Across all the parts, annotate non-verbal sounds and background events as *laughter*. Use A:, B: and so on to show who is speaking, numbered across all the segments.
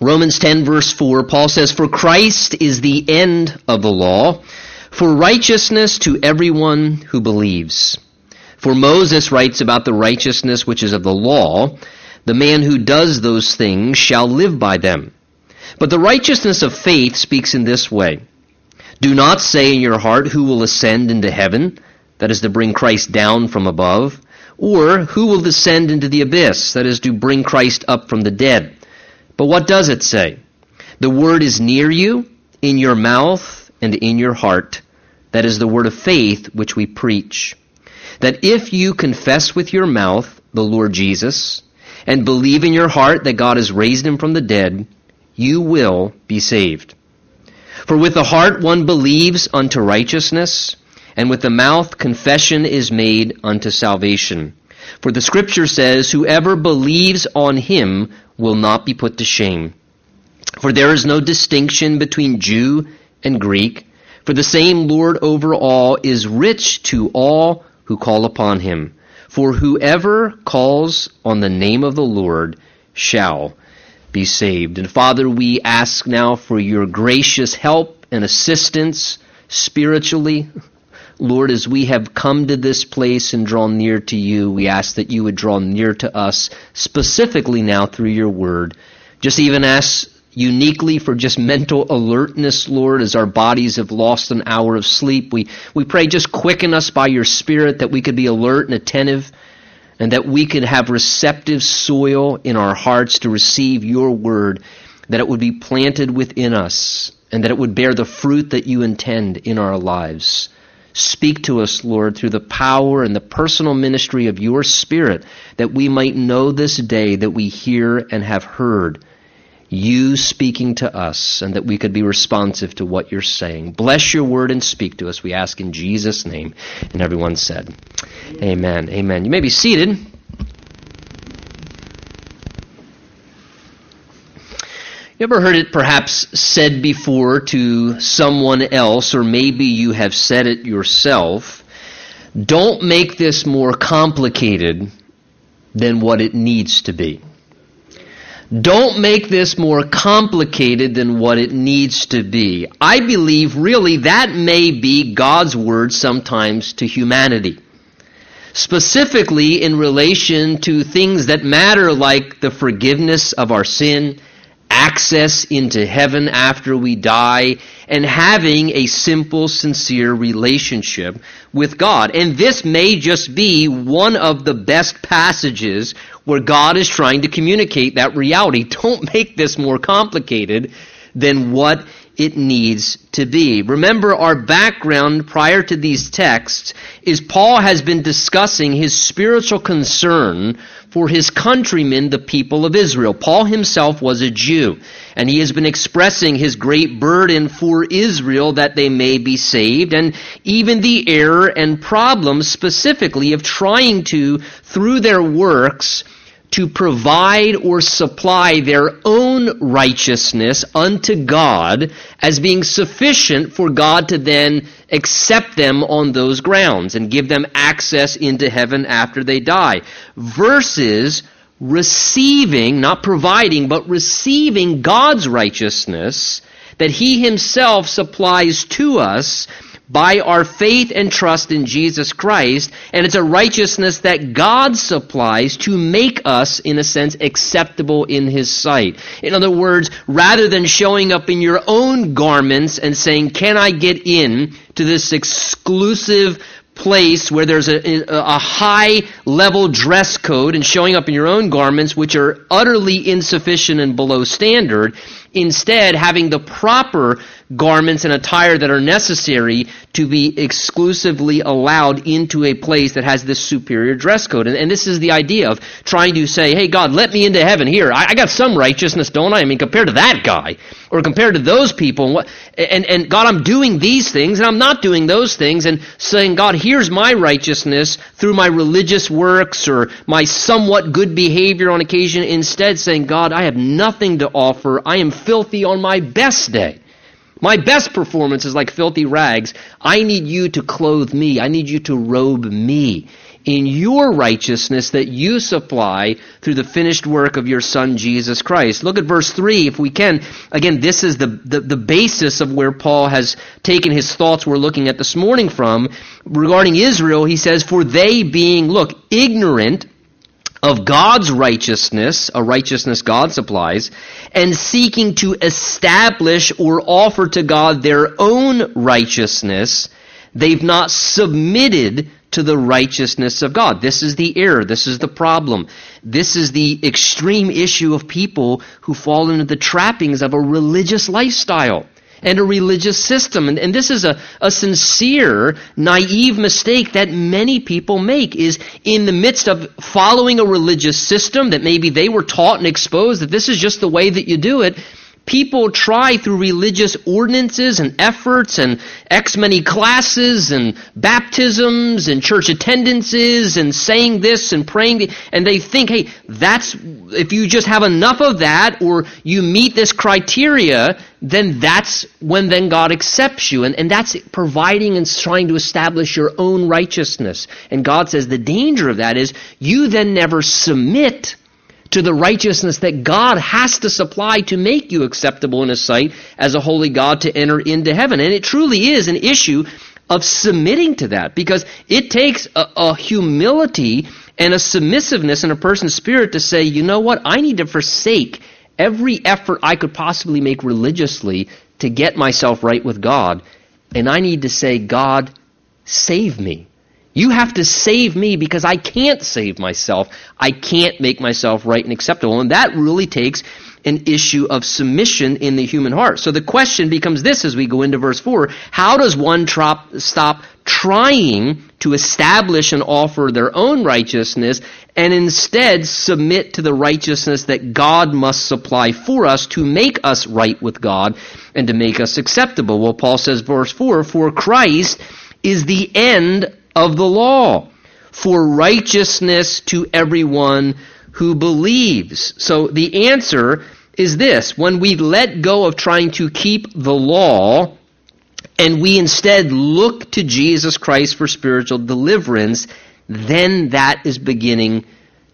A: Romans 10 verse 4, Paul says, For Christ is the end of the law, for righteousness to everyone who believes. For Moses writes about the righteousness which is of the law, the man who does those things shall live by them. But the righteousness of faith speaks in this way. Do not say in your heart, Who will ascend into heaven? That is to bring Christ down from above. Or, Who will descend into the abyss? That is to bring Christ up from the dead. But what does it say? The word is near you, in your mouth and in your heart. That is the word of faith which we preach. That if you confess with your mouth the Lord Jesus, and believe in your heart that God has raised him from the dead, you will be saved. For with the heart one believes unto righteousness, and with the mouth confession is made unto salvation. For the scripture says, Whoever believes on him will not be put to shame. For there is no distinction between Jew and Greek, for the same Lord over all is rich to all who call upon him. For whoever calls on the name of the Lord shall be saved. And Father, we ask now for your gracious help and assistance spiritually. Lord, as we have come to this place and drawn near to you, we ask that you would draw near to us specifically now through your word. Just even ask uniquely for just mental alertness, Lord, as our bodies have lost an hour of sleep. We, we pray just quicken us by your spirit that we could be alert and attentive and that we could have receptive soil in our hearts to receive your word, that it would be planted within us and that it would bear the fruit that you intend in our lives. Speak to us, Lord, through the power and the personal ministry of your Spirit, that we might know this day that we hear and have heard you speaking to us, and that we could be responsive to what you're saying. Bless your word and speak to us, we ask in Jesus' name. And everyone said, Amen. Amen. You may be seated. You ever heard it perhaps said before to someone else, or maybe you have said it yourself? Don't make this more complicated than what it needs to be. Don't make this more complicated than what it needs to be. I believe really that may be God's word sometimes to humanity. Specifically in relation to things that matter like the forgiveness of our sin, access into heaven after we die, and having a simple, sincere relationship with God. And this may just be one of the best passages where God is trying to communicate that reality. *laughs* Don't make this more complicated than what it needs to be. Remember, our background prior to these texts is Paul has been discussing his spiritual concern for his countrymen, the people of Israel. Paul himself was a Jew, and he has been expressing his great burden for Israel that they may be saved, and even the error and problems specifically of trying to, through their works, to provide or supply their own righteousness unto God as being sufficient for God to then accept them on those grounds and give them access into heaven after they die. Versus receiving, not providing, but receiving God's righteousness that He Himself supplies to us by our faith and trust in Jesus Christ, and it's a righteousness that God supplies to make us, in a sense, acceptable in His sight. In other words, rather than showing up in your own garments and saying, Can I get in to this exclusive place where there's a, a high level dress code and showing up in your own garments, which are utterly insufficient and below standard, instead having the proper garments and attire that are necessary to be exclusively allowed into a place that has this superior dress code. And, and this is the idea of trying to say, hey, God, let me into heaven here. I, I, got some righteousness, don't I? I mean, compared to that guy, or compared to those people, and, what, and, and God, I'm doing these things, and I'm not doing those things, and saying, God, here's my righteousness through my religious works or my somewhat good behavior on occasion, instead saying, God, I have nothing to offer. I am filthy on my best day. My best performance is like filthy rags. I need you to clothe me. I need you to robe me in your righteousness that you supply through the finished work of your Son, Jesus Christ. Look at verse 3, if we can. Again, this is the, the, the, basis of where Paul has taken his thoughts we're looking at this morning from. Regarding Israel, he says, For they being, look, ignorant of God's righteousness, a righteousness God supplies, and seeking to establish or offer to God their own righteousness, they've not submitted to the righteousness of God. This is the error. This is the problem. This is the extreme issue of people who fall into the trappings of a religious lifestyle and a religious system. And, and this is a, a sincere, naive mistake that many people make is in the midst of following a religious system that maybe they were taught and exposed that this is just the way that you do it people try through religious ordinances and efforts and X many classes and baptisms and church attendances and saying this and praying, and they think, hey, that's, if you just have enough of that or you meet this criteria, then that's when then God accepts you. And, and that's providing and trying to establish your own righteousness. And God says the danger of that is you then never submit to the righteousness that God has to supply to make you acceptable in His sight as a holy God to enter into heaven. And it truly is an issue of submitting to that because it takes a, a humility and a submissiveness in a person's spirit to say, you know what, I need to forsake every effort I could possibly make religiously to get myself right with God. And I need to say, God, save me. You have to save me because I can't save myself. I can't make myself right and acceptable. And that really takes an issue of submission in the human heart. So the question becomes this as we go into verse 4 How does one trop, stop trying to establish and offer their own righteousness and instead submit to the righteousness that God must supply for us to make us right with God and to make us acceptable? Well, Paul says, verse 4 For Christ is the end of the law for righteousness to everyone who believes. So the answer is this when we let go of trying to keep the law and we instead look to Jesus Christ for spiritual deliverance, then that is beginning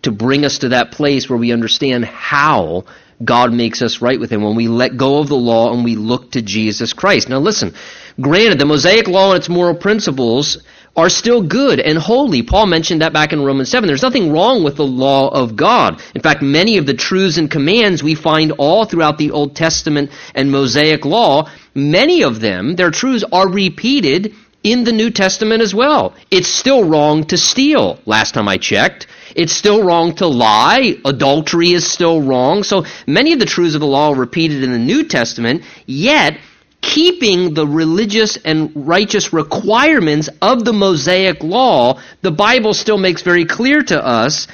A: to bring us to that place where we understand how God makes us right with Him when we let go of the law and we look to Jesus Christ. Now listen, granted, the Mosaic law and its moral principles are still good and holy. Paul mentioned that back in Romans 7. There's nothing wrong with the law of God. In fact, many of the truths and commands we find all throughout the Old Testament and Mosaic law, many of them, their truths are repeated in the New Testament as well. It's still wrong to steal, last time I checked. It's still wrong to lie. Adultery is still wrong. So many of the truths of the law are repeated in the New Testament, yet keeping the religious and righteous requirements of the Mosaic law, the Bible still makes very clear to us,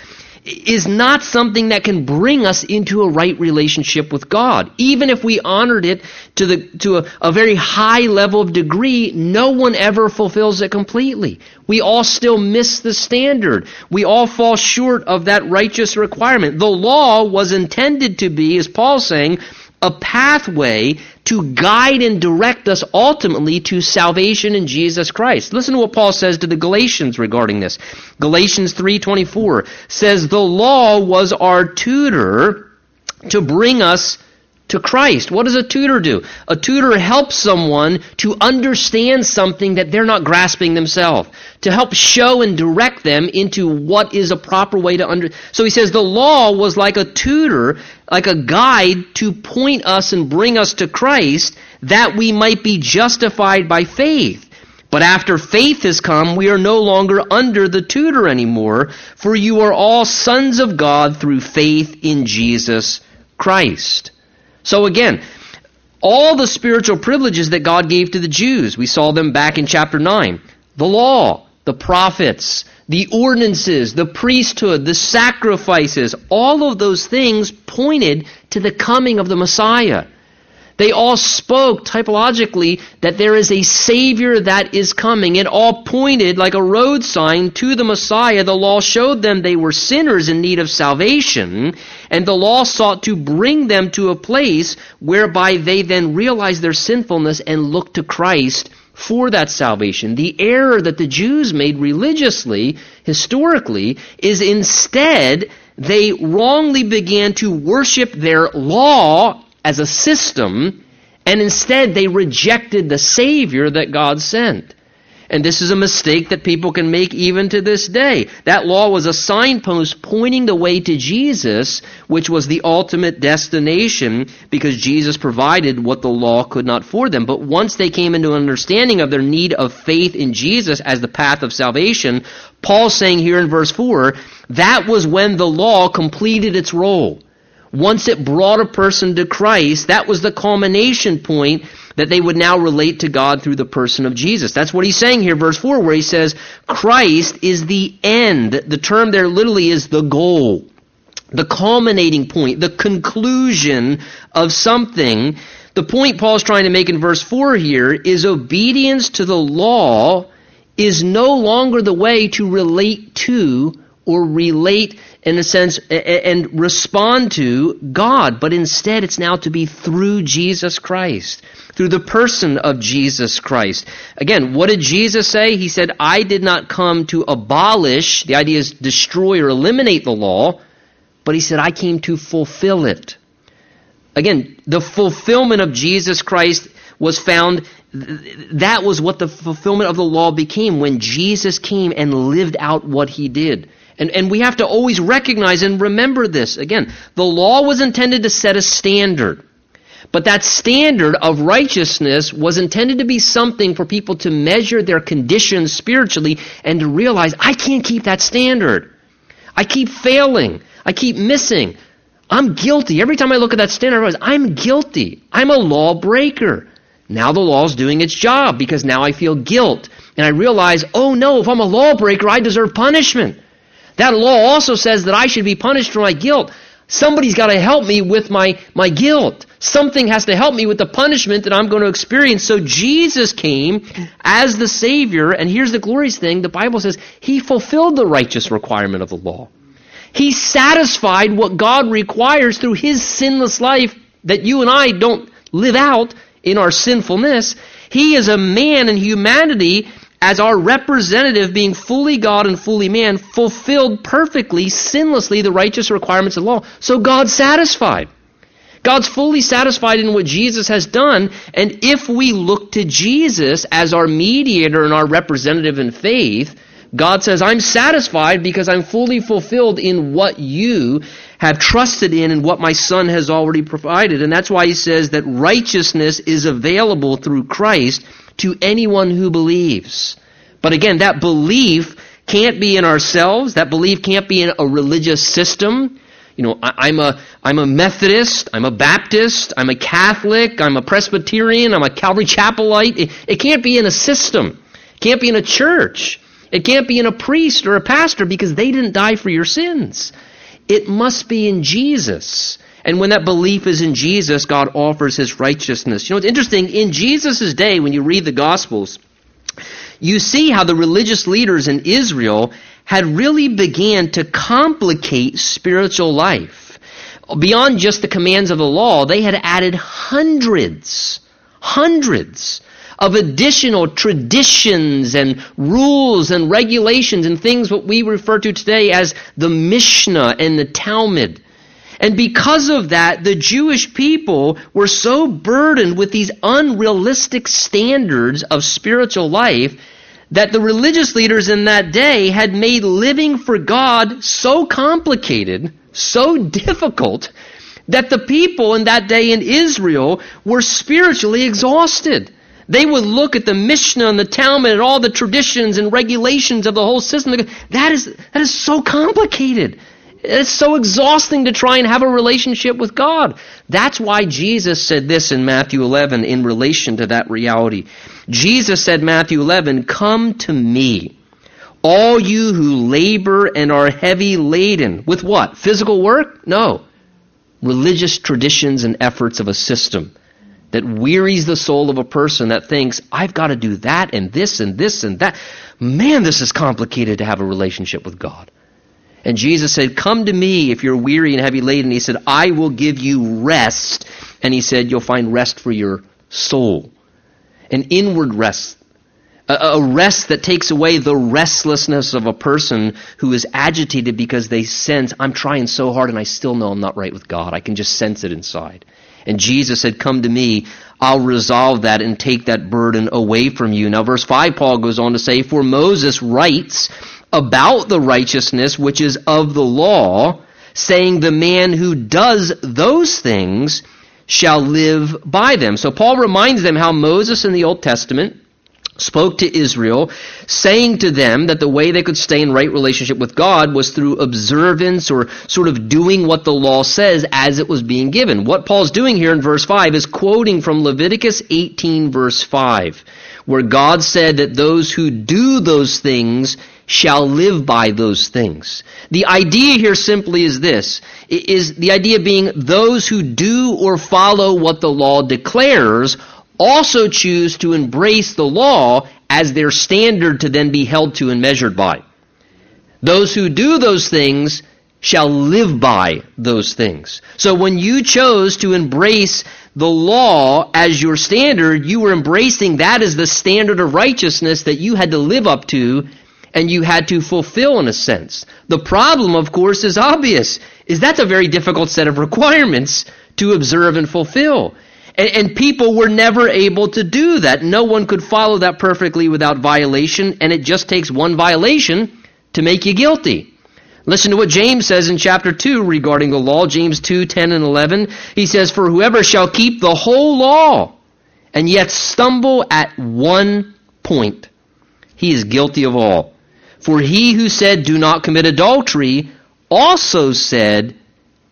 A: is not something that can bring us into a right relationship with God. Even if we honored it to, the, to a, a very high level of degree, no one ever fulfills it completely. We all still miss the standard. We all fall short of that righteous requirement. The law was intended to be, as Paul's saying, a pathway to guide and direct us ultimately to salvation in Jesus Christ. Listen to what Paul says to the Galatians regarding this. Galatians 3:24 says the law was our tutor to bring us to Christ. What does a tutor do? A tutor helps someone to understand something that they're not grasping themselves, to help show and direct them into what is a proper way to under. So he says the law was like a tutor, like a guide to point us and bring us to Christ that we might be justified by faith. But after faith has come, we are no longer under the tutor anymore, for you are all sons of God through faith in Jesus Christ. So again, all the spiritual privileges that God gave to the Jews, we saw them back in chapter 9. The law, the prophets, the ordinances, the priesthood, the sacrifices, all of those things pointed to the coming of the Messiah. They all spoke typologically that there is a Savior that is coming. It all pointed like a road sign to the Messiah. The law showed them they were sinners in need of salvation, and the law sought to bring them to a place whereby they then realized their sinfulness and looked to Christ for that salvation. The error that the Jews made religiously, historically, is instead they wrongly began to worship their law as a system, and instead they rejected the Savior that God sent. And this is a mistake that people can make even to this day. That law was a signpost pointing the way to Jesus, which was the ultimate destination because Jesus provided what the law could not for them. But once they came into an understanding of their need of faith in Jesus as the path of salvation, Paul's saying here in verse 4, that was when the law completed its role. Once it brought a person to Christ, that was the culmination point that they would now relate to God through the person of Jesus. That's what he's saying here, verse 4, where he says, Christ is the end. The term there literally is the goal, the culminating point, the conclusion of something. The point Paul's trying to make in verse 4 here is obedience to the law is no longer the way to relate to or relate in a sense and respond to God, but instead it's now to be through Jesus Christ through the person of Jesus Christ. Again, what did Jesus say? He said, I did not come to abolish, the idea is destroy or eliminate the law, but he said, I came to fulfill it. Again, the fulfillment of Jesus Christ was found, that was what the fulfillment of the law became when Jesus came and lived out what he did. And, and we have to always recognize and remember this. Again, the law was intended to set a standard. But that standard of righteousness was intended to be something for people to measure their conditions spiritually and to realize, I can't keep that standard. I keep failing. I keep missing. I'm guilty. Every time I look at that standard, I realize I'm guilty. I'm a lawbreaker. Now the law is doing its job because now I feel guilt. And I realize, oh no, if I'm a lawbreaker, I deserve punishment. That law also says that I should be punished for my guilt. Somebody's got to help me with my, my guilt. Something has to help me with the punishment that I'm going to experience. So Jesus came as the Savior, and here's the glorious thing the Bible says He fulfilled the righteous requirement of the law. He satisfied what God requires through His sinless life that you and I don't live out in our sinfulness. He is a man in humanity as our representative, being fully God and fully man, fulfilled perfectly, sinlessly the righteous requirements of the law. So God's satisfied. God's fully satisfied in what Jesus has done, and if we look to Jesus as our mediator and our representative in faith, God says, I'm satisfied because I'm fully fulfilled in what you have trusted in and what my Son has already provided. And that's why he says that righteousness is available through Christ to anyone who believes. But again, that belief can't be in ourselves. That belief can't be in a religious system. You know, I, am a I'm a Methodist. I'm a Baptist. I'm a Catholic. I'm a Presbyterian. I'm a Calvary Chapelite. It, it can't be in a system. It can't be in a church. It can't be in a priest or a pastor because they didn't die for your sins. It must be in Jesus. And when that belief is in Jesus, God offers his righteousness. You know, it's interesting. In Jesus' day, when you read the Gospels, you see how the religious leaders in Israel had really began to complicate spiritual life. Beyond just the commands of the law, they had added hundreds, hundreds of additional traditions and rules and regulations and things what we refer to today as the Mishnah and the Talmud. And because of that, the Jewish people were so burdened with these unrealistic standards of spiritual life that the religious leaders in that day had made living for God so complicated, so difficult, that the people in that day in Israel were spiritually exhausted. They would look at the Mishnah and the Talmud and all the traditions and regulations of the whole system. That is, that is so complicated. It's so exhausting to try and have a relationship with God. That's why Jesus said this in Matthew 11 in relation to that reality. Jesus said, Matthew 11, Come to me, all you who labor and are heavy laden. With what? Physical work? No. Religious traditions and efforts of a system that wearies the soul of a person that thinks, I've got to do that and this and this and that. Man, this is complicated to have a relationship with God. And Jesus said, Come to me if you're weary and heavy laden. He said, I will give you rest. And he said, You'll find rest for your soul. An inward rest A, rest that takes away the restlessness of a person who is agitated because they sense, I'm trying so hard and I still know I'm not right with God. I can just sense it inside. And Jesus said, Come to me, I'll resolve that and take that burden away from you. Now, verse 5, Paul goes on to say, For Moses writes about the righteousness which is of the law, saying, The man who does those things shall live by them. So Paul reminds them how Moses in the Old Testament spoke to Israel, saying to them that the way they could stay in right relationship with God was through observance or sort of doing what the law says as it was being given. What Paul's doing here in verse 5 is quoting from Leviticus 18 verse 5, where God said that those who do those things shall live by those things. The idea here simply is this, is the idea being those who do or follow what the law declares also choose to embrace the law as their standard to then be held to and measured by. Those who do those things shall live by those things. So when you chose to embrace the law as your standard, you were embracing that as the standard of righteousness that you had to live up to and you had to fulfill in a sense. The problem, of course, is obvious, is that's a very difficult set of requirements to observe and fulfill. And, and, people were never able to do that. No one could follow that perfectly without violation, and it just takes one violation to make you guilty. Listen to what James says in chapter 2 regarding the law, James 2, 10 and 11. He says, For whoever shall keep the whole law, and yet stumble at one point, he is guilty of all. For he who said, Do not commit adultery, also said,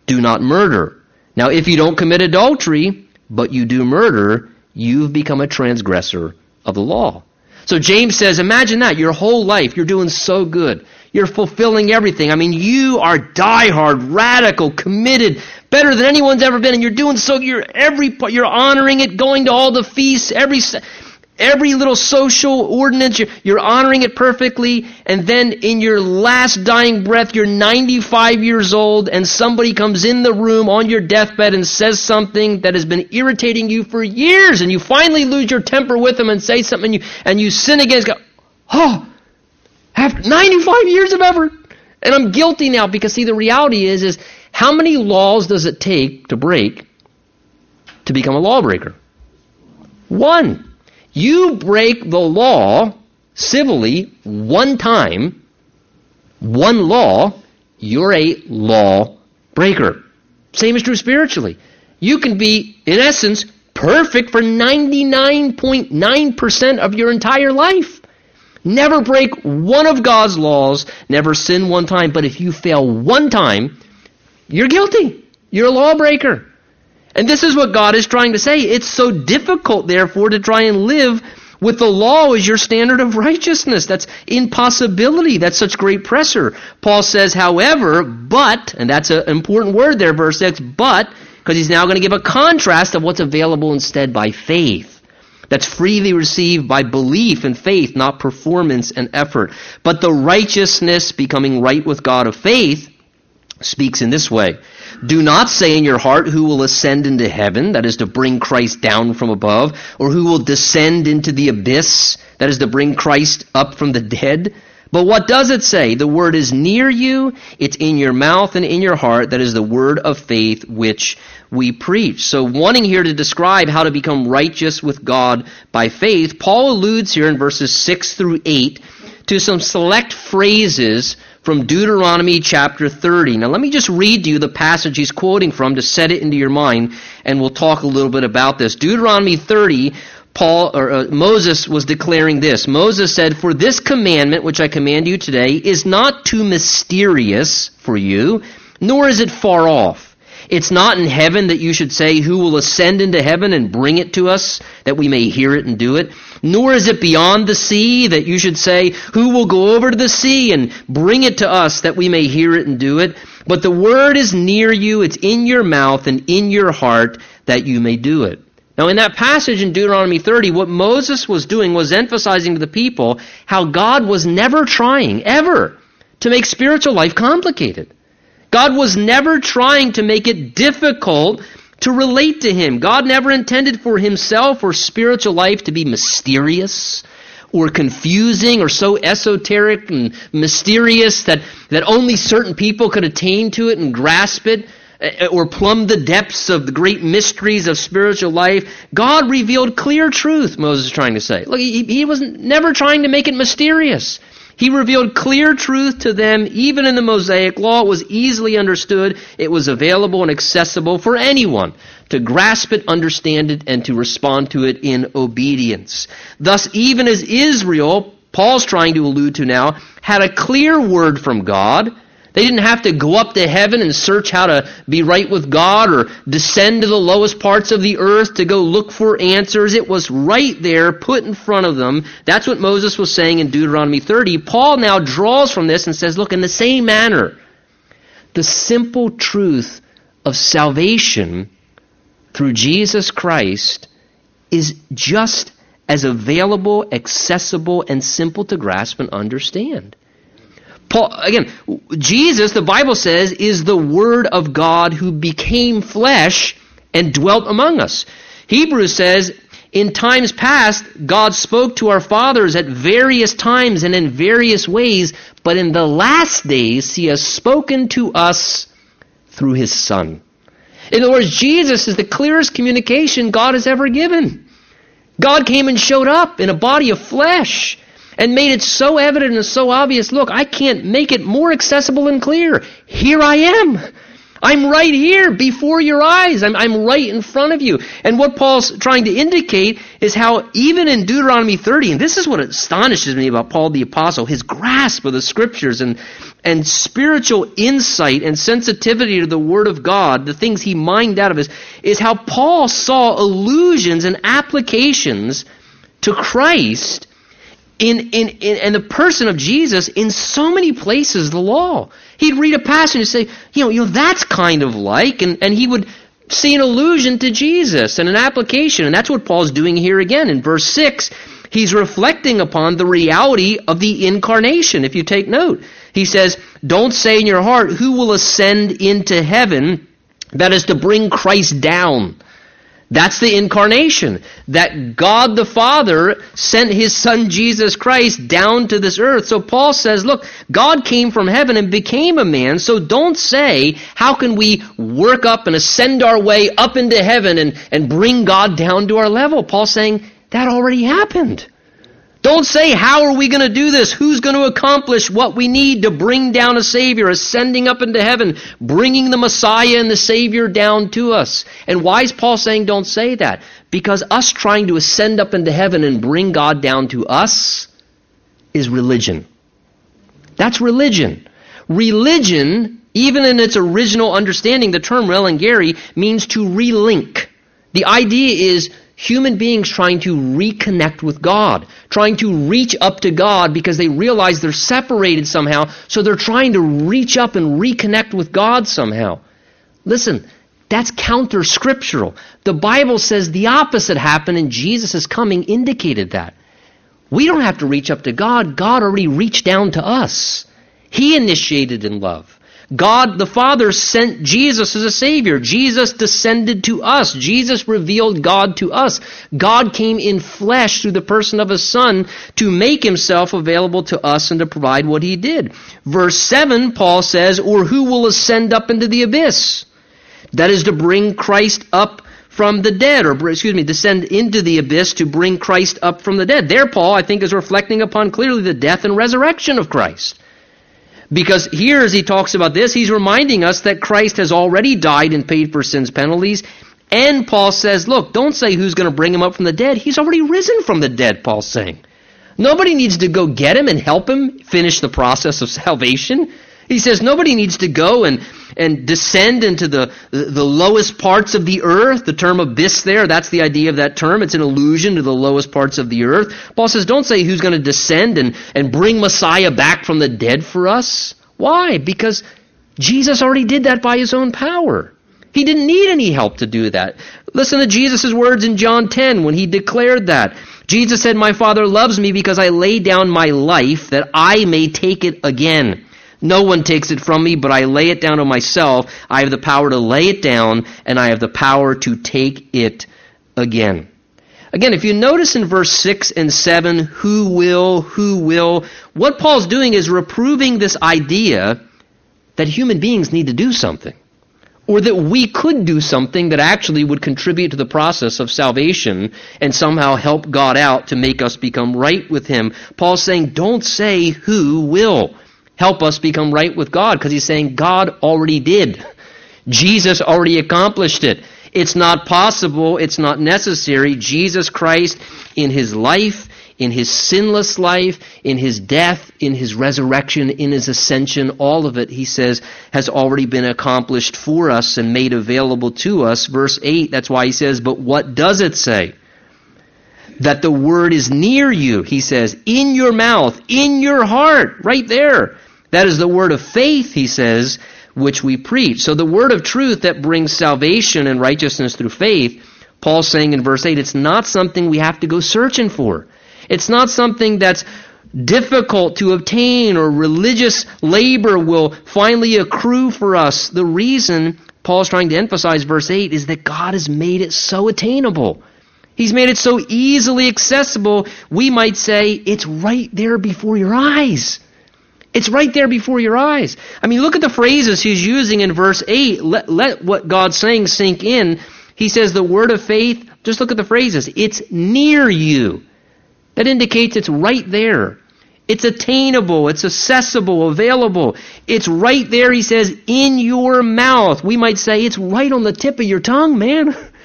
A: Do not murder. Now, if you don't commit adultery, but you do murder, you've become a transgressor of the law. So James says, imagine that, your whole life, you're doing so good. You're fulfilling everything. I mean, you are diehard, radical, committed, better than anyone's ever been, and you're doing so, you're every, you're honoring it, going to all the feasts, every, Every little social ordinance, you're, honoring it perfectly, and then in your last dying breath, you're 95 years old, and somebody comes in the room on your deathbed and says something that has been irritating you for years, and you finally lose your temper with them and say something, and you, and you sin against God. Oh, after 95 years of effort, and I'm guilty now because see, the reality is, is how many laws does it take to break to become a lawbreaker? One. You break the law civilly one time, one law, you're a law breaker. Same is true spiritually. You can be, in essence, perfect for 99.9% of your entire life. Never break one of God's laws, never sin one time, but if you fail one time, you're guilty. You're a lawbreaker. And this is what God is trying to say. It's so difficult, therefore, to try and live with the law as your standard of righteousness. That's impossibility. That's such great pressure. Paul says, however, but, and that's an important word there, verse 6, but, because he's now going to give a contrast of what's available instead by faith. That's freely received by belief and faith, not performance and effort. But the righteousness becoming right with God of faith speaks in this way. Do not say in your heart who will ascend into heaven, that is to bring Christ down from above, or who will descend into the abyss, that is to bring Christ up from the dead. But what does it say? The word is near you, it's in your mouth and in your heart, that is the word of faith which we preach. So wanting here to describe how to become righteous with God by faith, Paul alludes here in verses 6 through 8 to some select phrases from Deuteronomy chapter 30. Now, let me just read to you the passage he's quoting from to set it into your mind, and we'll talk a little bit about this. Deuteronomy 30, Paul or uh, Moses was declaring this. Moses said, "For this commandment which I command you today is not too mysterious for you, nor is it far off." It's not in heaven that you should say, Who will ascend into heaven and bring it to us, that we may hear it and do it? Nor is it beyond the sea that you should say, Who will go over to the sea and bring it to us, that we may hear it and do it? But the word is near you, it's in your mouth and in your heart, that you may do it. Now, in that passage in Deuteronomy 30, what Moses was doing was emphasizing to the people how God was never trying, ever, to make spiritual life complicated. God was never trying to make it difficult to relate to Him. God never intended for Himself or spiritual life to be mysterious or confusing or so esoteric and mysterious that, that only certain people could attain to it and grasp it uh, or plumb the depths of the great mysteries of spiritual life. God revealed clear truth, Moses is trying to say. Look, he, he was never trying to make it mysterious. He revealed clear truth to them, even in the Mosaic Law. It was easily understood. It was available and accessible for anyone to grasp it, understand it, and to respond to it in obedience. Thus, even as Israel, Paul's trying to allude to now, had a clear word from God, they didn't have to go up to heaven and search how to be right with God or descend to the lowest parts of the earth to go look for answers. It was right there, put in front of them. That's what Moses was saying in Deuteronomy 30. Paul now draws from this and says, look, in the same manner, the simple truth of salvation through Jesus Christ is just as available, accessible, and simple to grasp and understand. Paul, again, Jesus, the Bible says, is the Word of God who became flesh and dwelt among us. Hebrews says, in times past, God spoke to our fathers at various times and in various ways, but in the last days, He has spoken to us through His Son. In other words, Jesus is the clearest communication God has ever given. God came and showed up in a body of flesh and made it so evident and so obvious. Look, I can't make it more accessible and clear. Here I am. I'm right here before your eyes. I'm, I'm right in front of you. And what Paul's trying to indicate is how even in Deuteronomy 30, and this is what astonishes me about Paul the Apostle, his grasp of the scriptures and, and spiritual insight and sensitivity to the Word of God, the things he mined out of this, is how Paul saw allusions and applications to Christ in, in, in, in the person of Jesus in so many places the law. He'd read a passage and say, you know, you know, that's kind of like, and, and he would see an allusion to Jesus and an application. And that's what Paul's doing here again. In verse 6, he's reflecting upon the reality of the incarnation, if you take note. He says, Don't say in your heart, who will ascend into heaven? That is to bring Christ down. That's the incarnation. That God the Father sent His Son Jesus Christ down to this earth. So Paul says, look, God came from heaven and became a man, so don't say, how can we work up and ascend our way up into heaven and, and bring God down to our level? Paul's saying, that already happened. Don't say, how are we going to do this? Who's going to accomplish what we need to bring down a Savior, ascending up into heaven, bringing the Messiah and the Savior down to us? And why is Paul saying don't say that? Because us trying to ascend up into heaven and bring God down to us is religion. That's religion. Religion, even in its original understanding, the term religare means to relink. The idea is human beings trying to reconnect with God, trying to reach up to God because they realize they're separated somehow, so they're trying to reach up and reconnect with God somehow. Listen, that's counter scriptural. The Bible says the opposite happened, and Jesus' coming indicated that. We don't have to reach up to God, God already reached down to us. He initiated in love. God the Father sent Jesus as a Savior. Jesus descended to us. Jesus revealed God to us. God came in flesh through the person of His Son to make Himself available to us and to provide what He did. Verse 7, Paul says, Or who will ascend up into the abyss? That is to bring Christ up from the dead, or excuse me, descend into the abyss to bring Christ up from the dead. There, Paul, I think, is reflecting upon clearly the death and resurrection of Christ. Because here, as he talks about this, he's reminding us that Christ has already died and paid for sin's penalties. And Paul says, look, don't say who's going to bring him up from the dead. He's already risen from the dead, Paul's saying. Nobody needs to go get him and help him finish the process of *laughs* salvation. He says nobody needs to go and, and descend into the, the lowest parts of the earth. The term abyss there, that's the idea of that term. It's an allusion to the lowest parts of the earth. Paul says, don't say who's going to descend and, and bring Messiah back from the dead for us. Why? Because Jesus already did that by his own power. He didn't need any help to do that. Listen to Jesus' words in John 10 when he declared that. Jesus said, My Father loves me because I lay down my life that I may take it again. No one takes it from me, but I lay it down on myself. I have the power to lay it down, and I have the power to take it again. Again, if you notice in verse 6 and 7, who will, who will, what Paul's doing is reproving this idea that human beings need to do something. Or that we could do something that actually would contribute to the process of salvation and somehow help God out to make us become right with Him. Paul's saying, don't say who will help us become right with God, because he's saying God already did. Jesus already accomplished it. It's not possible, it's not necessary. Jesus Christ, in his life, in his sinless life, in his death, in his resurrection, in his ascension, all of it, he says, has already been accomplished for us and made available to us. Verse 8, that's why he says, But what does it say? That the word is near you, he says, in your mouth, in your heart, right there. That is the word of faith, he says, which we preach. So the word of truth that brings salvation and righteousness through faith, Paul's saying in verse 8, it's not something we have to go searching for. It's not something that's difficult to obtain or religious labor will finally accrue for us. The reason Paul's trying to emphasize verse 8 is that God has made it so attainable. He's made it so easily accessible, we might say it's right there before your eyes. It's right there before your eyes. I mean, look at the phrases he's using in verse 8. Let, let what God's saying sink in. He says the word of faith, just look at the phrases. It's near you. That indicates it's right there. It's attainable, it's accessible, available. It's right there, he says, in your mouth. We might say it's right on the tip of your tongue, man. *laughs*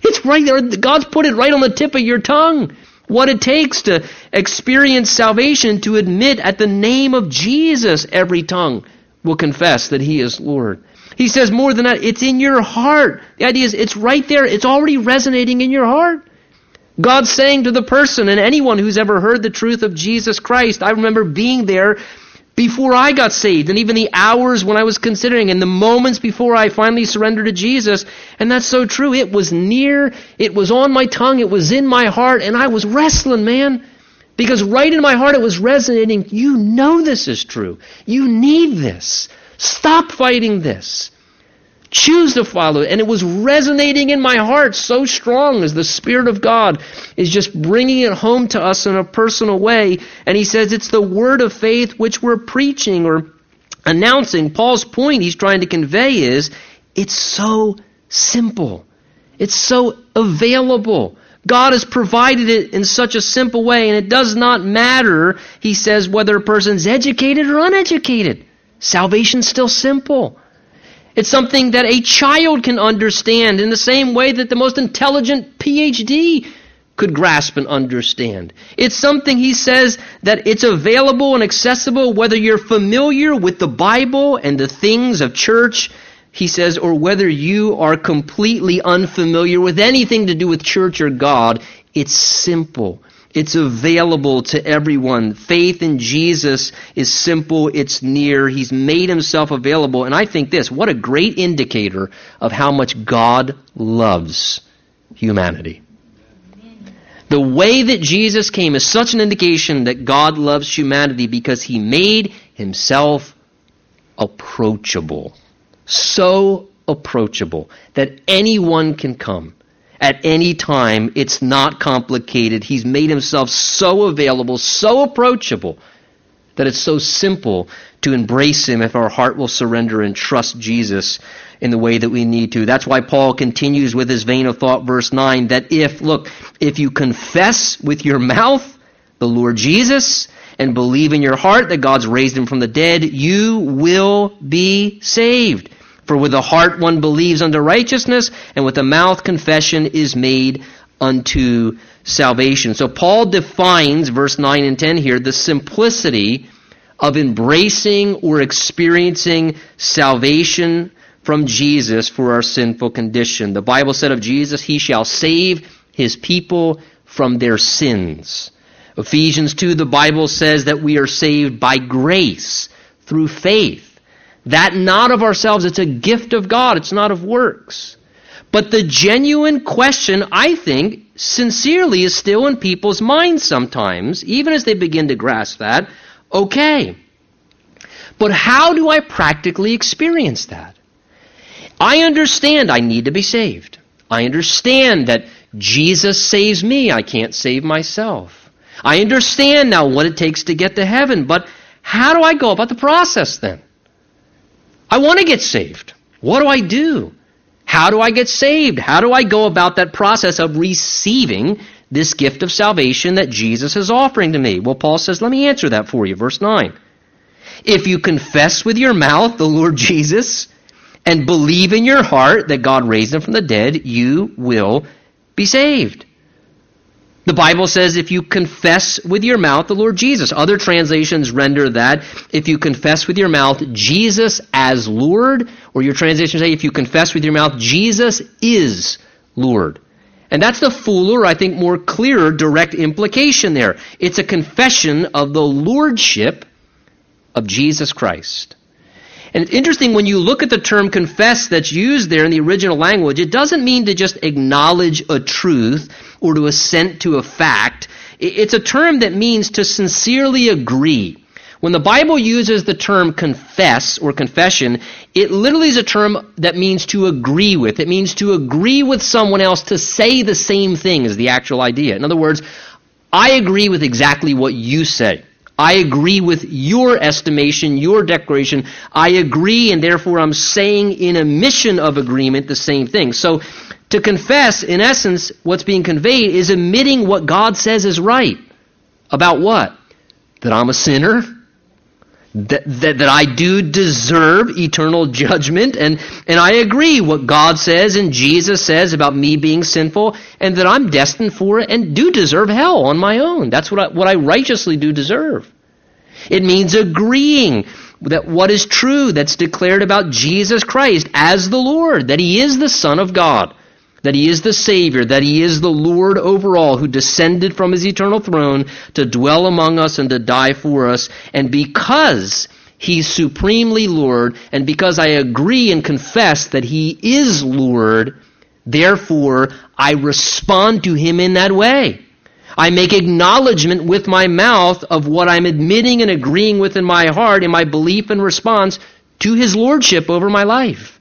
A: It's right there. God's put it right on the tip of your tongue what it takes to experience salvation, to admit at the name of Jesus, every tongue will confess that He is Lord. He says more than that, it's in your heart. The idea is it's right there, it's already resonating in your heart. God's saying to the person and anyone who's ever heard the truth of Jesus Christ, I remember being there before I got saved, and even the hours when I was considering, and the moments before I finally surrendered to Jesus. And that's so true. It was near, it was on my tongue, it was in my heart, and I was wrestling, man. Because right in my heart it was resonating. You know this is true. You need this. Stop fighting this. Choose to follow it. And it was resonating in my heart so strong as the Spirit of God is just bringing it home to us in a personal way. And he says it's the word of faith which we're preaching or announcing. Paul's point he's trying to convey is it's so simple. It's so available. God has provided it in such a simple way, and it does not matter, he says, whether a person's educated or uneducated. Salvation's still simple. It's something that a child can understand in the same way that the most intelligent PhD could grasp and understand. It's something he says that it's available and accessible whether you're familiar with the Bible and the things of church, he says, or whether you are completely unfamiliar with anything to do with church or God. It's simple. It's available to everyone. Faith in Jesus is simple, it's near. He's made himself available. And I think this what a great indicator of how much God loves humanity. The way that Jesus came is such an indication that God loves humanity because he made himself approachable. So approachable that anyone can come at any time. It's not complicated. He's made himself so available, so approachable, that it's so simple to embrace him if our heart will surrender and trust Jesus in the way that we need to. That's why Paul continues with his vein of thought, verse 9, that if, look, if you confess with your mouth the Lord Jesus and believe in your heart that God's raised him from the dead, you will be saved. For with the heart one believes unto righteousness, and with the mouth confession is made unto salvation. So Paul defines, verse 9 and 10 here, the simplicity of embracing or experiencing salvation from Jesus for our sinful condition. The Bible said of Jesus, He shall save His people from their sins. Ephesians 2, the Bible says that we are saved by grace through faith. That not of ourselves, it's a gift of God, it's not of works. But the genuine question, I think, sincerely is still in people's minds sometimes, even as they begin to grasp that. Okay. But how do I practically experience that? I understand I need to be saved. I understand that Jesus saves me. I can't save myself. I understand now what it takes to get to heaven, but how do I go about the process then? I want to get saved. What do I do? How do I get saved? How do I go about that process of receiving this gift of salvation that Jesus is offering to me? Well, Paul says, let me answer that for you. Verse 9. If you confess with your mouth the Lord Jesus and believe in your heart that God raised him from the dead, you will be saved. The Bible says if you confess with your mouth the Lord Jesus. Other translations render that if you confess with your mouth Jesus as Lord, or your translations say if you confess with your mouth Jesus is Lord. And that's the fuller, I think, more clearer, direct implication there. It's a confession of the lordship of Jesus Christ. And it's interesting when you look at the term confess that's used there in the original language, it doesn't mean to just acknowledge a truth or to assent to a fact. It's a term that means to sincerely agree. When the Bible uses the term confess or confession, it literally is a term that means to agree with. It means to agree with someone else to say the same thing as the actual idea. In other words, I agree with exactly what you say. I agree with your estimation, your declaration. I agree, and therefore I'm saying in a mission of agreement the same thing. So, to confess, in essence, what's being conveyed is admitting what God says is right. About what? That I'm a sinner, that, that, that I do deserve eternal judgment, and, and I agree what God says and Jesus says about me being sinful, and that I'm destined for it and do deserve hell on my own. That's what I, what I righteously do deserve. It means agreeing that what is true that's declared about Jesus Christ as the Lord, that He is the Son of God that he is the Savior, that he is the Lord over all, who descended from his eternal throne to dwell among us and to die for us. And because he's supremely Lord, and because I agree and confess that he is Lord, therefore I respond to him in that way. I make acknowledgement with my mouth of what I'm admitting and agreeing with in my heart in my belief and response to his lordship over my life.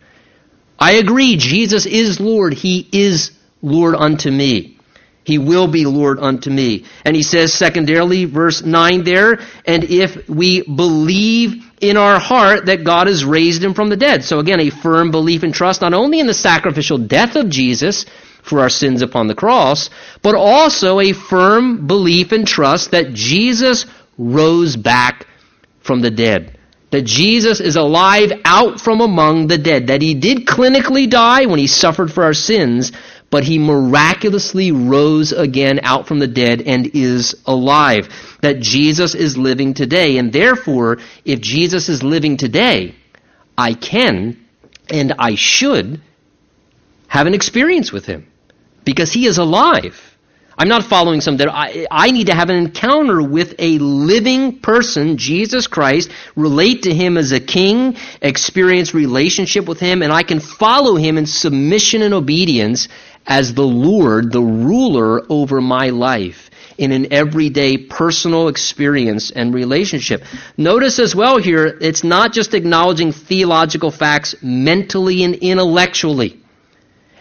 A: I agree, Jesus is Lord. He is Lord unto me. He will be Lord unto me. And he says, secondarily, verse 9 there, and if we believe in our heart that God has raised him from the dead. So again, a firm belief and trust not only in the sacrificial death of Jesus for our sins upon the cross, but also a firm belief and trust that Jesus rose back from the dead that Jesus is alive out from among the dead, that he did clinically die when he suffered for our sins, but he miraculously rose again out from the dead and is alive. That Jesus is living today. And therefore, if Jesus is living today, I can and I should have an experience with him because he is alive. I'm not following some that I, I need to have an encounter with a living person, Jesus Christ, relate to him as a king, experience relationship with him, and I can follow him in submission and obedience as the Lord, the ruler over my life in an everyday personal experience and relationship. Notice as well here, it's not just acknowledging theological facts mentally and intellectually.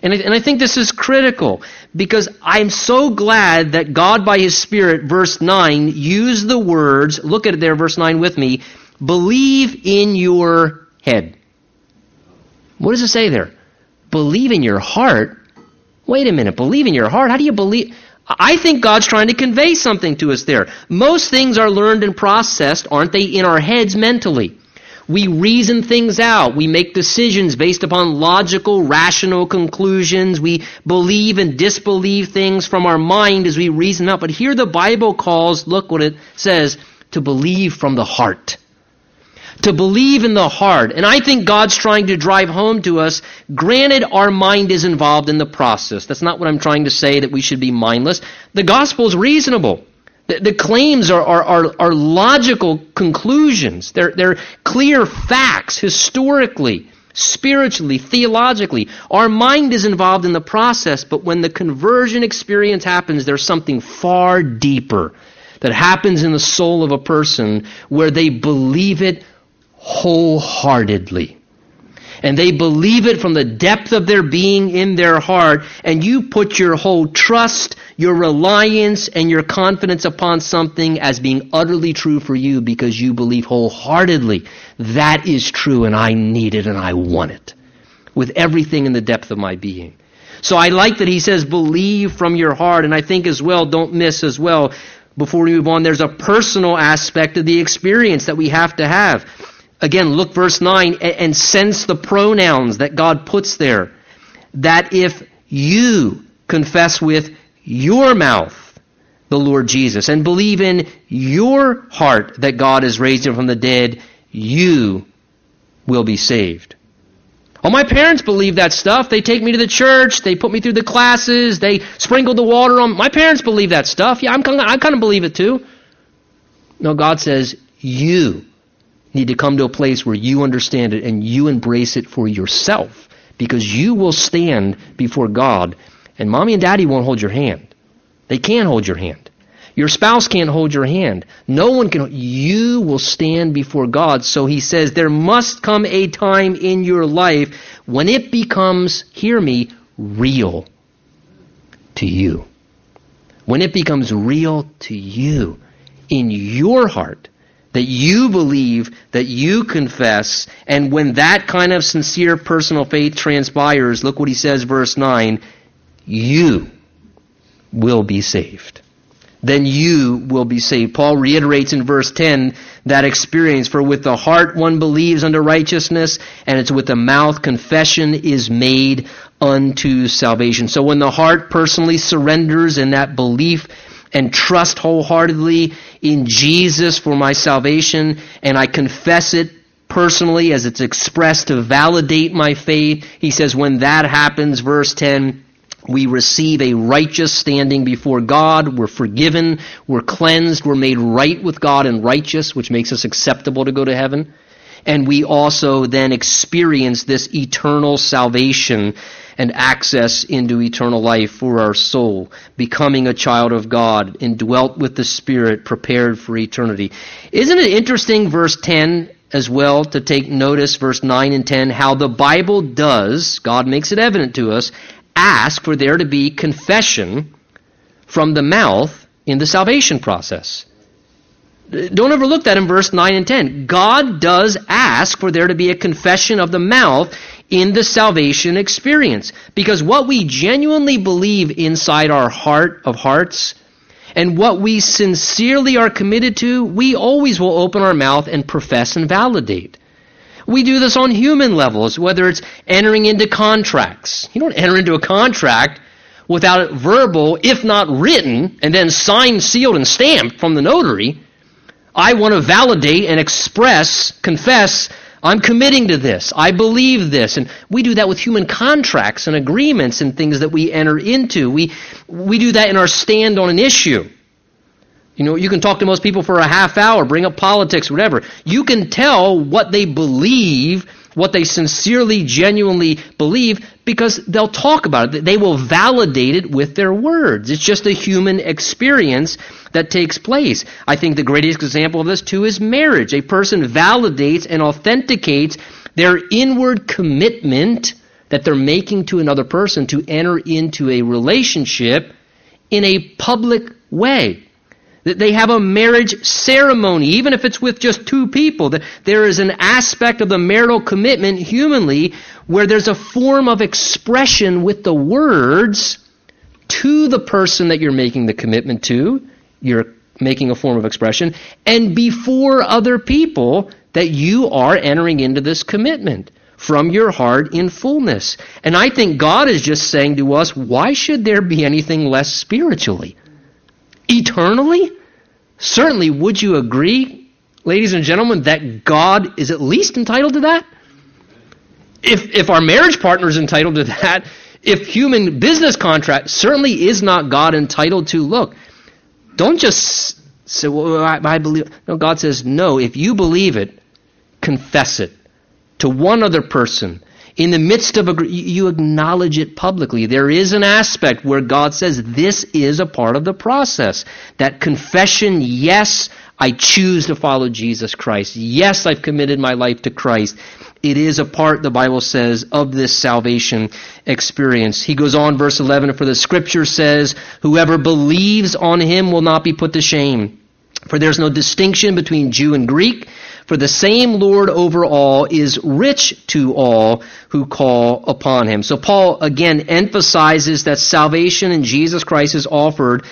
A: And I, and I think this is critical because I'm so glad that God, by His Spirit, verse 9, used the words, look at it there, verse 9 with me, believe in your head. What does it say there? Believe in your heart? Wait a minute, believe in your heart? How do you believe? I think God's trying to convey something to us there. Most things are learned and processed, aren't they, in our heads mentally. We reason things out. We make decisions based upon logical, rational conclusions. We believe and disbelieve things from our mind as we reason out. But here the Bible calls, look what it says, to believe from the heart. To believe in the heart. And I think God's trying to drive home to us. Granted, our mind is involved in the process. That's not what I'm trying to say, that we should be mindless. The gospel is reasonable. The, the claims are, are, are, are, logical conclusions. They're, they're clear facts historically, spiritually, theologically. Our mind is involved in the process, but when the conversion experience happens, there's something far deeper that happens in the soul of a person where they believe it wholeheartedly. And they believe it from the depth of their being in their heart, and you put your whole trust, your reliance, and your confidence upon something as being utterly true for you because you believe wholeheartedly that is true and I need it and I want it with everything in the depth of my being. So I like that he says believe from your heart, and I think as well, don't miss as well, before we move on, there's a personal aspect of the experience that we have to have. Again, look verse 9 and sense the pronouns that God puts there. That if you confess with your mouth the Lord Jesus and believe in your heart that God has raised him from the dead, you will be saved. Well, my parents believe that stuff. They take me to the church. They put me through the classes. They sprinkle the water on. My parents believe that stuff. Yeah, I'm kind of, I kind of believe it too. No, God says you need to come to a place where you understand it and you embrace it for yourself because you will stand before God and mommy and daddy won't hold your hand. They can't hold your hand. Your spouse can't hold your hand. No one can. You will stand before God. So he says there must come a time in your life when it becomes, hear me, real to you. When it becomes real to you in your heart that you believe, that you confess, and when that kind of sincere personal faith transpires, look what he says, verse 9, you will be saved. Then you will be saved. Paul reiterates in verse 10 that experience. For with the heart one believes unto righteousness, and it's with the mouth confession is made unto salvation. So when the heart personally surrenders in that belief and trust wholeheartedly in Jesus for my salvation, and I confess it personally as it's expressed to validate my faith. He says, when that happens, verse 10, we receive a righteous standing before God. We're forgiven. We're cleansed. We're made right with God and righteous, which makes us acceptable to go to heaven. And we also then experience this eternal salvation and access into eternal life for our soul, becoming a child of God, indwelt with the Spirit, prepared for eternity. Isn't it interesting, verse 10 as well, to take notice, verse 9 and 10, how the Bible does, God makes it evident to us, ask for there to be confession from the mouth in the salvation process. Don't overlook that in verse 9 and 10. God does ask for there to be a confession of the mouth in the salvation experience. Because what we genuinely believe inside our heart of hearts and what we sincerely are committed to, we always will open our mouth and profess and validate. We do this on human levels, whether it's entering into contracts. You don't enter into a contract without it verbal, if not written, and then signed, sealed, and stamped from the notary. I want to validate and express, confess I'm committing to this. I believe this. And we do that with human contracts and agreements and things that we enter into. We, we do that in our stand on an issue. You know, you can talk to most people for a half hour, bring up politics, whatever. You can tell what they believe, what they sincerely, genuinely believe, because they'll talk about it. They will validate it with their words. It's just a human experience that takes place. I think the greatest example of this, too, is marriage. A person validates and authenticates their inward commitment that they're making to another person to enter into a relationship in a public way. That they have a marriage ceremony, even if it's with just two people. That there is an aspect of the marital commitment humanly where there's a form of expression with the words to the person that you're making the commitment to. You're making a form of expression. And before other people that you are entering into this commitment from your heart in fullness. And I think God is just saying to us, why should there be anything less spiritually? Eternally? Certainly, would you agree, ladies and gentlemen, that God is at least entitled to that? If, if our marriage partner is entitled to that, if human business contract certainly is not God entitled to, look, don't just say, well, I, I believe. No, God says, no, if you believe it, confess it to one other person in the midst of a you acknowledge it publicly. There is an aspect where god says this is a part of the process. That confession yes i choose to follow jesus christ. Yes i've committed my life to christ. It is a part, the Bible says, of this salvation experience. He goes on, verse 11, for the scripture says, Whoever believes on him will not be put to shame. For there's no distinction between Jew and Greek, for the same Lord over all is rich to all who call upon him. So Paul again emphasizes that salvation in Jesus Christ is offered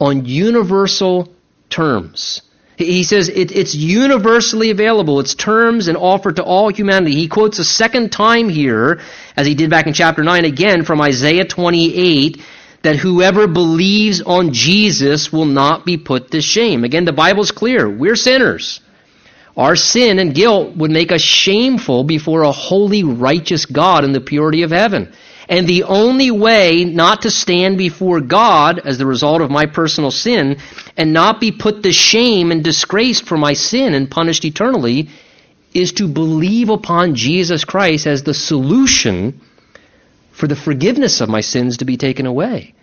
A: on universal terms. He says it, it's universally available. Its terms and offered to all humanity. He quotes a second time here, as he did back in chapter 9, again from Isaiah 28, that whoever believes on Jesus will not be put to shame. Again, the Bible's clear. We're sinners. Our sin and guilt would make us shameful before a holy, righteous God in the purity of heaven. And the only way not to stand before God as the result of my personal sin and not be put to shame and disgraced for my sin and punished eternally is to believe upon Jesus Christ as the solution for the forgiveness of my sins to be taken away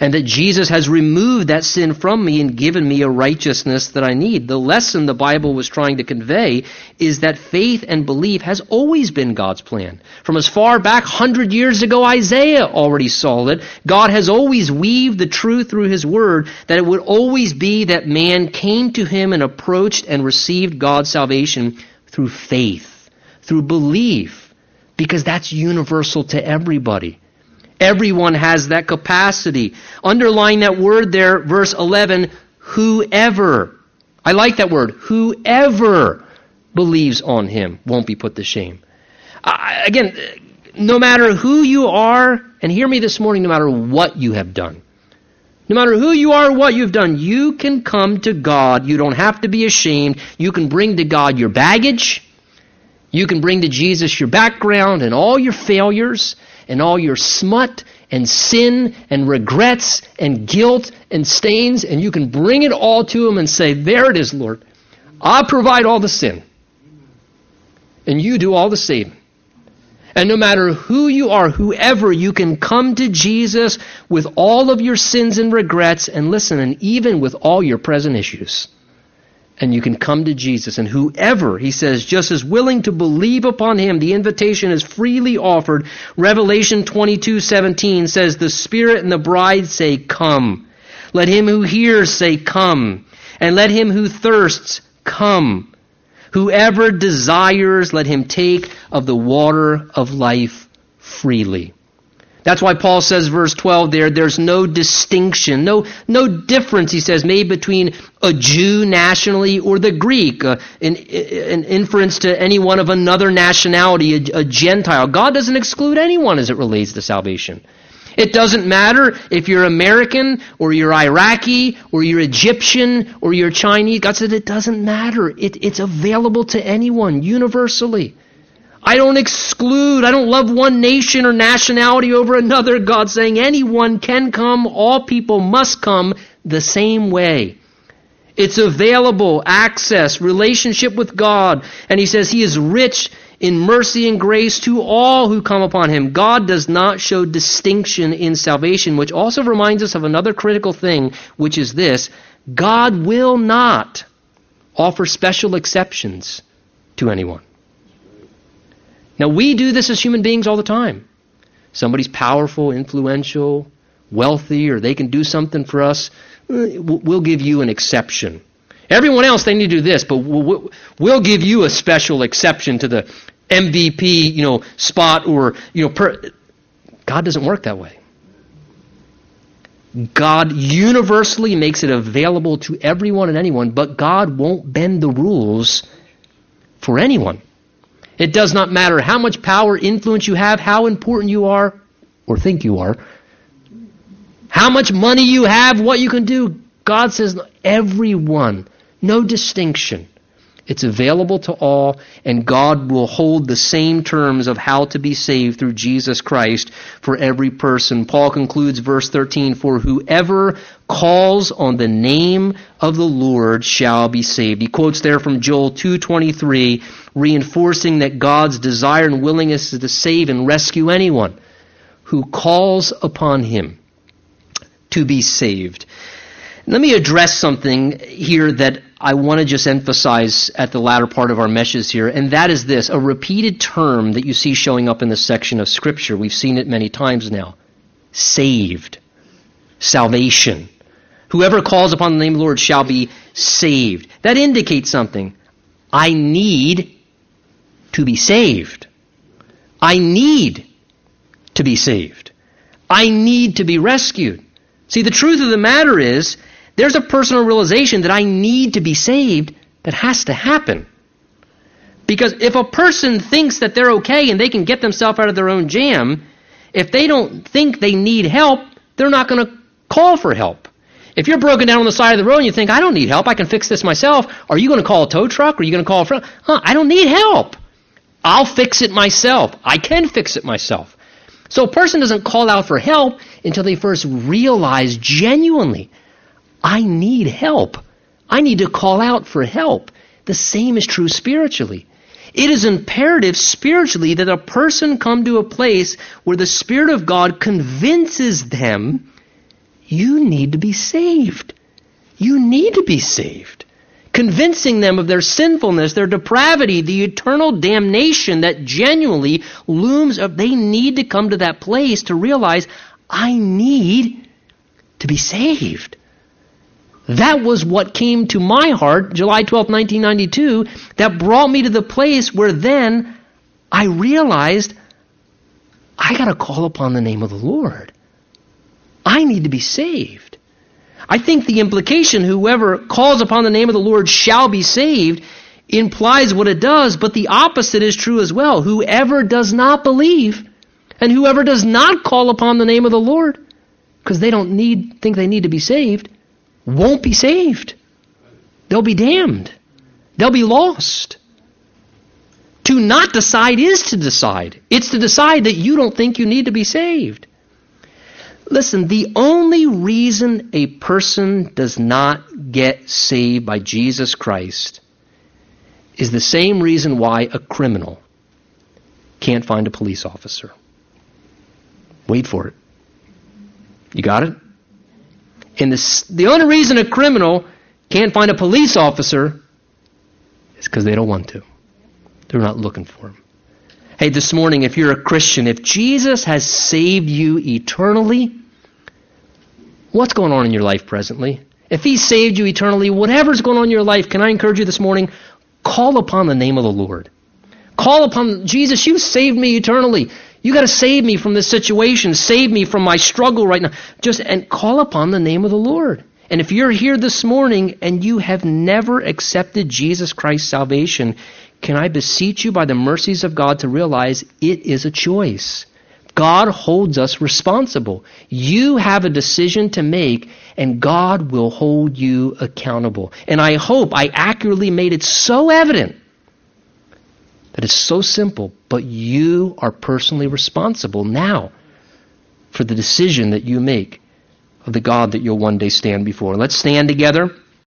A: and that Jesus has removed that sin from me and given me a righteousness that I need. The lesson the Bible was trying to convey is that faith and belief has always been God's plan. From as far back 100 years ago, Isaiah already saw it. God has always weaved the truth through his word that it would always be that man came to him and approached and received God's salvation through faith, through belief, because that's universal to everybody. Everyone has that capacity. Underline that word there, verse 11, whoever. I like that word. Whoever believes on him won't be put to shame. Again, no matter who you are, and hear me this morning, no matter what you have done, no matter who you are or what you've done, you can come to God. You don't have to be ashamed. You can bring to God your baggage. You can bring to Jesus your background and all your failures and all your smut and sin and regrets and guilt and stains, and you can bring it all to Him and say, There it is, Lord. I'll provide all the sin. And you do all the saving. And no matter who you are, whoever, you can come to Jesus with all of your sins and regrets, and listen, and even with all your present issues and you can come to Jesus. And whoever, he says, just is willing to believe upon him, the invitation is freely offered. Revelation 22, 17 says, The Spirit and the bride say, Come. Let him who hears say, Come. And let him who thirsts come. Whoever desires, let him take of the water of life freely. That's why Paul says, verse 12 there, there's no distinction, no, no difference, he says, made between a Jew nationally or the Greek, uh, an, an, inference to anyone of another nationality, a, a Gentile. God doesn't exclude anyone as it relates to salvation. It doesn't matter if you're American or you're Iraqi or you're Egyptian or you're Chinese. God said it doesn't matter. It, it's available to anyone universally. I don't exclude, I don't love one nation or nationality over another. God saying anyone can come, all people must come the same way. It's available, access, relationship with God. And he says he is rich in mercy and grace to all who come upon him. God does not show distinction in salvation, which also reminds us of another critical thing, which is this God will not offer special exceptions to anyone. Now, we do this as human beings all the time. Somebody's powerful, influential, wealthy, or they can do something for us. We'll give you an exception. Everyone else, they need to do this, but we'll give you a special exception to the MVP, you know, spot or, you know, per. God doesn't work that way. God universally makes it available to everyone and anyone, but God won't bend the rules for anyone. It does not matter how much power, influence you have, how important you are, or think you are, how much money you have, what you can do. God says everyone, no distinction. It's available to all, and God will hold the same terms of how to be saved through Jesus Christ for every person. Paul concludes verse 13, For whoever calls on the name of the Lord shall be saved. He quotes there from Joel 2.23, reinforcing that God's desire and willingness is to save and rescue anyone who calls upon him to be saved. Let me address something here that I want to just emphasize at the latter part of our meshes here, and that is this a repeated term that you see showing up in this section of Scripture. We've seen it many times now saved, salvation. Whoever calls upon the name of the Lord shall be saved. That indicates something. I need to be saved. I need to be saved. I need to be rescued. See, the truth of the matter is, there's a personal realization that I need to be saved that has to happen. Because if a person thinks that they're okay and they can get themselves out of their own jam, if they don't think they need help, they're not going to call for help. If you're broken down on the side of the road and you think, I don't need help, I can fix this myself, are you going to call a tow truck? Are you going to call a friend? Huh, I don't need help. I'll fix it myself. I can fix it myself. So a person doesn't call out for help until they first realize genuinely, I need help. I need to call out for help. The same is true spiritually. It is imperative spiritually that a person come to a place where the Spirit of God convinces them you need to be saved. You need to be saved. Convincing them of their sinfulness, their depravity, the eternal damnation that genuinely looms up. They need to come to that place to realize, I need to be saved. That was what came to my heart July 12, 1992, that brought me to the place where then I realized I got to call upon the name of the Lord. I need to be saved. I think the implication, whoever calls upon the name of the Lord shall be saved, implies what it does, but the opposite is true as well. Whoever does not believe and whoever does not call upon the name of the Lord, because they don't need, think they need to be saved, won't be saved. They'll be damned. They'll be lost. To not decide is to decide. It's to decide that you don't think you need to be saved. Listen, the only reason a person does not get saved by Jesus Christ is the same reason why a criminal can't find a police officer. Wait for it. You got it? And the, the only reason a criminal can't find a police officer is because they don't want to. They're not looking for him. Hey, this morning, if you're a Christian, if Jesus has saved you eternally, what's going on in your life presently? If He saved you eternally, whatever's going on in your life, can I encourage you this morning? Call upon the name of the Lord. Call upon Jesus, you saved me eternally. You got to save me from this situation, save me from my struggle right now. Just and call upon the name of the Lord. And if you're here this morning and you have never accepted Jesus Christ's salvation, can I beseech you by the mercies of God to realize it is a choice. God holds us responsible. You have a decision to make, and God will hold you accountable. And I hope I accurately made it so evident that it's so simple, but you are personally responsible now for the decision that you make of the God that you'll one day stand before. Let's stand together.